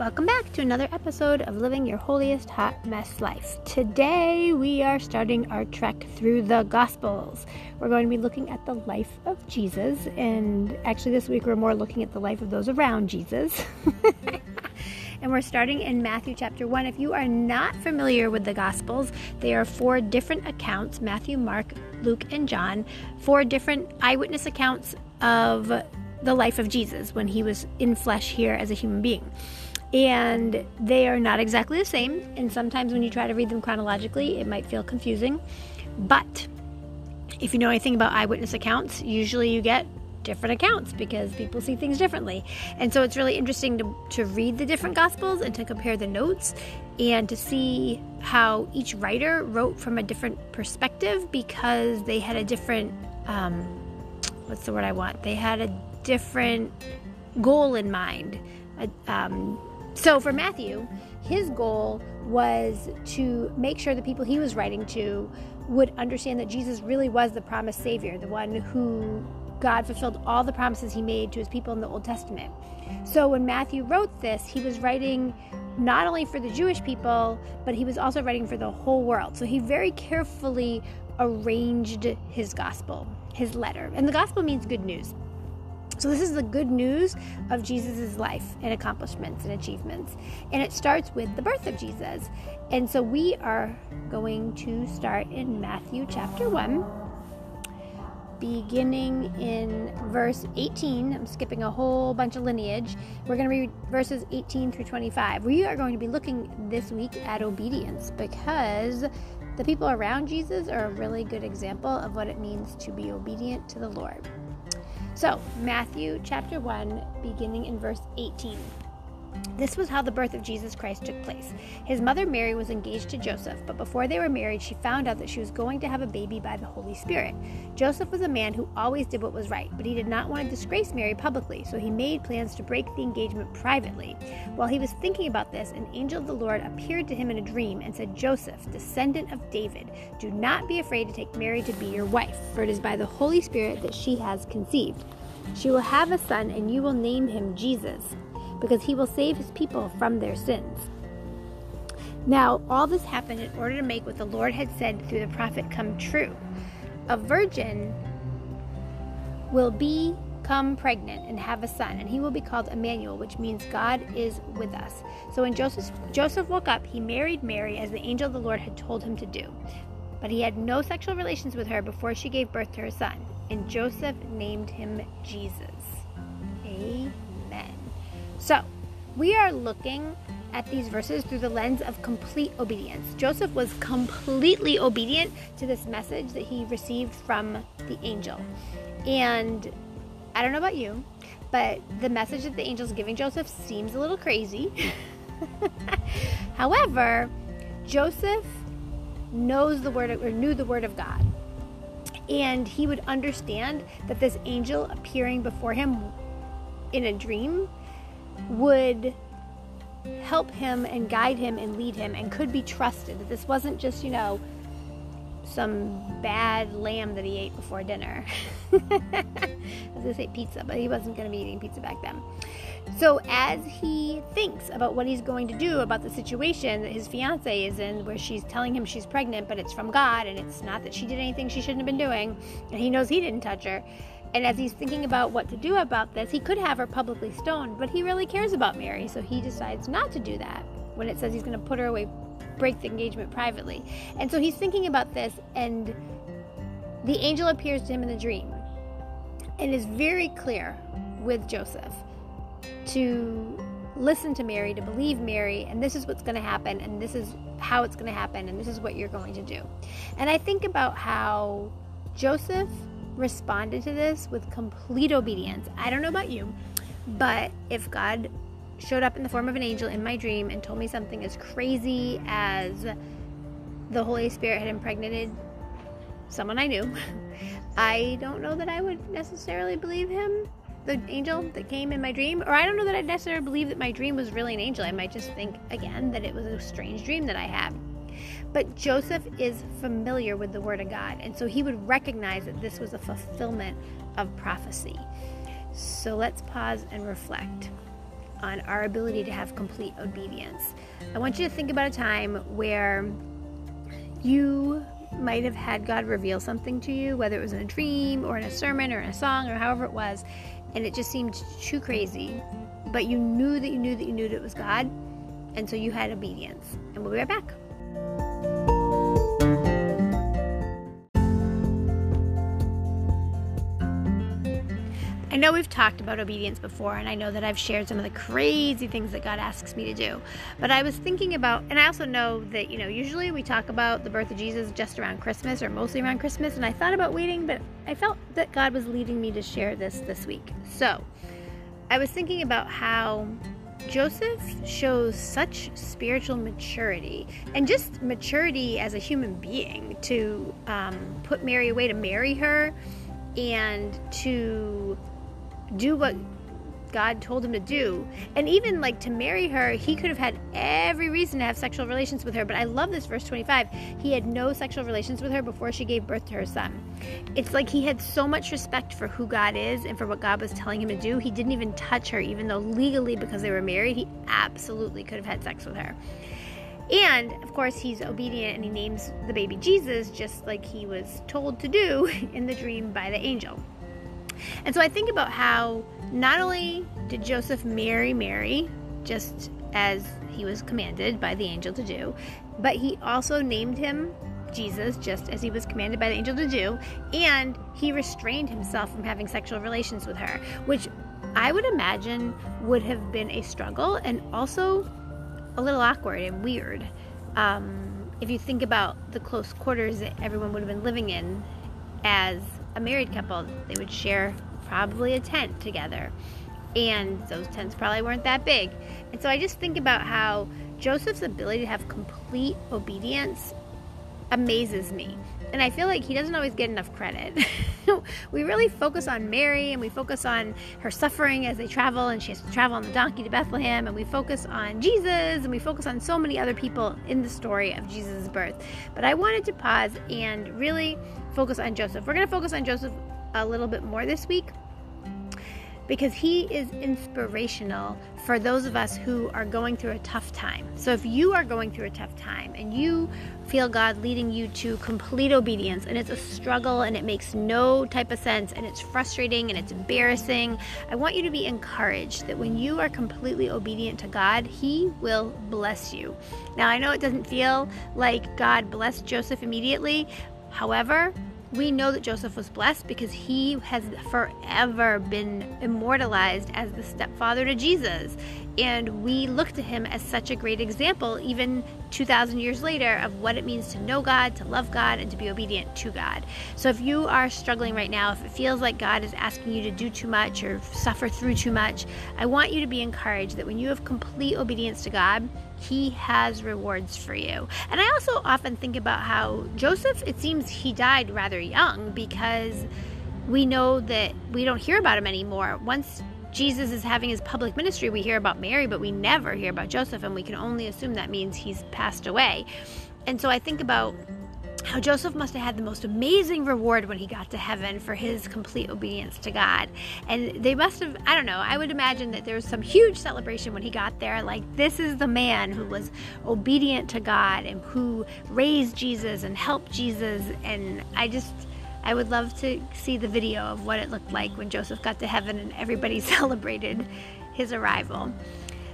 Welcome back to another episode of Living Your Holiest Hot Mess Life. Today we are starting our trek through the Gospels. We're going to be looking at the life of Jesus, and actually, this week we're more looking at the life of those around Jesus. and we're starting in Matthew chapter 1. If you are not familiar with the Gospels, they are four different accounts Matthew, Mark, Luke, and John, four different eyewitness accounts of the life of Jesus when he was in flesh here as a human being and they are not exactly the same. And sometimes when you try to read them chronologically, it might feel confusing. But if you know anything about eyewitness accounts, usually you get different accounts because people see things differently. And so it's really interesting to, to read the different gospels and to compare the notes and to see how each writer wrote from a different perspective because they had a different, um, what's the word I want? They had a different goal in mind. Um, so for Matthew, his goal was to make sure the people he was writing to would understand that Jesus really was the promised Savior, the one who God fulfilled all the promises he made to his people in the Old Testament. So when Matthew wrote this, he was writing not only for the Jewish people, but he was also writing for the whole world. So he very carefully arranged his gospel, his letter. And the gospel means good news. So, this is the good news of Jesus' life and accomplishments and achievements. And it starts with the birth of Jesus. And so, we are going to start in Matthew chapter 1, beginning in verse 18. I'm skipping a whole bunch of lineage. We're going to read verses 18 through 25. We are going to be looking this week at obedience because the people around Jesus are a really good example of what it means to be obedient to the Lord. So, Matthew chapter 1, beginning in verse 18. This was how the birth of Jesus Christ took place. His mother Mary was engaged to Joseph, but before they were married, she found out that she was going to have a baby by the Holy Spirit. Joseph was a man who always did what was right, but he did not want to disgrace Mary publicly, so he made plans to break the engagement privately. While he was thinking about this, an angel of the Lord appeared to him in a dream and said, Joseph, descendant of David, do not be afraid to take Mary to be your wife, for it is by the Holy Spirit that she has conceived. She will have a son, and you will name him Jesus because he will save his people from their sins. Now, all this happened in order to make what the Lord had said through the prophet come true. A virgin will become pregnant and have a son, and he will be called Emmanuel, which means God is with us. So when Joseph, Joseph woke up, he married Mary as the angel of the Lord had told him to do. But he had no sexual relations with her before she gave birth to her son, and Joseph named him Jesus. Amen. So, we are looking at these verses through the lens of complete obedience. Joseph was completely obedient to this message that he received from the angel. And I don't know about you, but the message that the angel's giving Joseph seems a little crazy. However, Joseph knows the word or knew the word of God. And he would understand that this angel appearing before him in a dream would help him and guide him and lead him and could be trusted. That this wasn't just, you know, some bad lamb that he ate before dinner. I was to say pizza, but he wasn't to be eating pizza back then. So, as he thinks about what he's going to do about the situation that his fiance is in, where she's telling him she's pregnant, but it's from God and it's not that she did anything she shouldn't have been doing, and he knows he didn't touch her, and as he's thinking about what to do about this, he could have her publicly stoned, but he really cares about Mary, so he decides not to do that when it says he's going to put her away, break the engagement privately. And so he's thinking about this, and the angel appears to him in the dream and is very clear with Joseph to listen to Mary, to believe Mary, and this is what's going to happen, and this is how it's going to happen, and this is what you're going to do. And I think about how Joseph responded to this with complete obedience. I don't know about you, but if God showed up in the form of an angel in my dream and told me something as crazy as the Holy Spirit had impregnated someone I knew, I don't know that I would necessarily believe him, the angel that came in my dream, or I don't know that I'd necessarily believe that my dream was really an angel. I might just think, again, that it was a strange dream that I had. But Joseph is familiar with the Word of God, and so he would recognize that this was a fulfillment of prophecy. So let's pause and reflect. on our ability to have complete obedience. I want you to think about a time where you might have had God reveal something to you, whether it was in a dream or in a sermon or in a song or however it was, and it just seemed too crazy. But you knew that you knew that you knew that it was God, and so you had obedience. And we'll be right back. I know we've talked about obedience before, and I know that I've shared some of the crazy things that God asks me to do. But I was thinking about, and I also know that, you know, usually we talk about the birth of Jesus just around Christmas or mostly around Christmas, and I thought about waiting, but I felt that God was leading me to share this this week. So I was thinking about how Joseph shows such spiritual maturity and just maturity as a human being to um, put Mary away to marry her and to do what God told him to do. And even like to marry her, he could have had every reason to have sexual relations with her. But I love this verse 25. He had no sexual relations with her before she gave birth to her son. It's like he had so much respect for who God is and for what God was telling him to do. He didn't even touch her, even though legally, because they were married, he absolutely could have had sex with her. And of course, he's obedient and he names the baby Jesus just like he was told to do in the dream by the angel. And so I think about how not only did Joseph marry Mary, just as he was commanded by the angel to do, but he also named him Jesus, just as he was commanded by the angel to do, and he restrained himself from having sexual relations with her, which I would imagine would have been a struggle and also a little awkward and weird. Um, if you think about the close quarters that everyone would have been living in as a married couple, they would share probably a tent together. And those tents probably weren't that big. And so I just think about how Joseph's ability to have complete obedience amazes me. And I feel like he doesn't always get enough credit. we really focus on Mary and we focus on her suffering as they travel, and she has to travel on the donkey to Bethlehem, and we focus on Jesus and we focus on so many other people in the story of Jesus' birth. But I wanted to pause and really focus on Joseph. We're going to focus on Joseph a little bit more this week because he is inspirational for those of us who are going through a tough time. So if you are going through a tough time and you feel God leading you to complete obedience and it's a struggle and it makes no type of sense and it's frustrating and it's embarrassing, I want you to be encouraged that when you are completely obedient to God, He will bless you. Now, I know it doesn't feel like God blessed Joseph immediately. However, we know that Joseph was blessed because he has forever been immortalized as the stepfather to Jesus. And we look to him as such a great example, even 2,000 years later, of what it means to know God, to love God, and to be obedient to God. So if you are struggling right now, if it feels like God is asking you to do too much or suffer through too much, I want you to be encouraged that when you have complete obedience to God, he has rewards for you. And I also often think about how Joseph, it seems he died rather young because we know that we don't hear about him anymore. Once Jesus is having his public ministry, we hear about Mary, but we never hear about Joseph, and we can only assume that means he's passed away. And so I think about how Joseph must have had the most amazing reward when he got to heaven for his complete obedience to God. And they must have, I don't know, I would imagine that there was some huge celebration when he got there. Like, this is the man who was obedient to God and who raised Jesus and helped Jesus. And I just, I would love to see the video of what it looked like when Joseph got to heaven and everybody celebrated his arrival.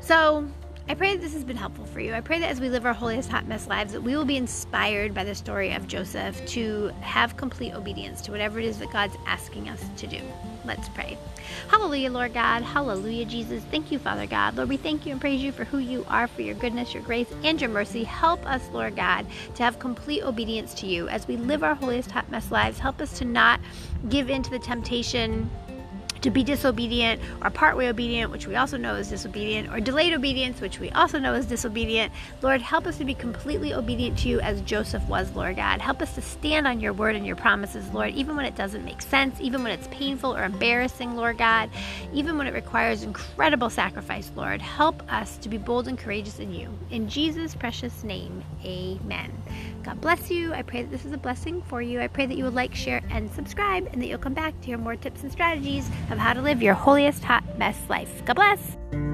So, I pray that this has been helpful for you. I pray that as we live our holiest hot mess lives, that we will be inspired by the story of Joseph to have complete obedience to whatever it is that God's asking us to do. Let's pray. Hallelujah, Lord God. Hallelujah, Jesus. Thank you, Father God. Lord, we thank you and praise you for who you are, for your goodness, your grace, and your mercy. Help us, Lord God, to have complete obedience to you as we live our holiest hot mess lives. Help us to not give in to the temptation to be disobedient or partway obedient, which we also know is disobedient, or delayed obedience, which we also know is disobedient. Lord, help us to be completely obedient to you as Joseph was, Lord God. Help us to stand on your word and your promises, Lord, even when it doesn't make sense, even when it's painful or embarrassing, Lord God, even when it requires incredible sacrifice, Lord. Help us to be bold and courageous in you. In Jesus' precious name, amen. God bless you. I pray that this is a blessing for you. I pray that you will like, share, and subscribe, and that you'll come back to hear more tips and strategies of how to live your holiest hot mess life. God bless.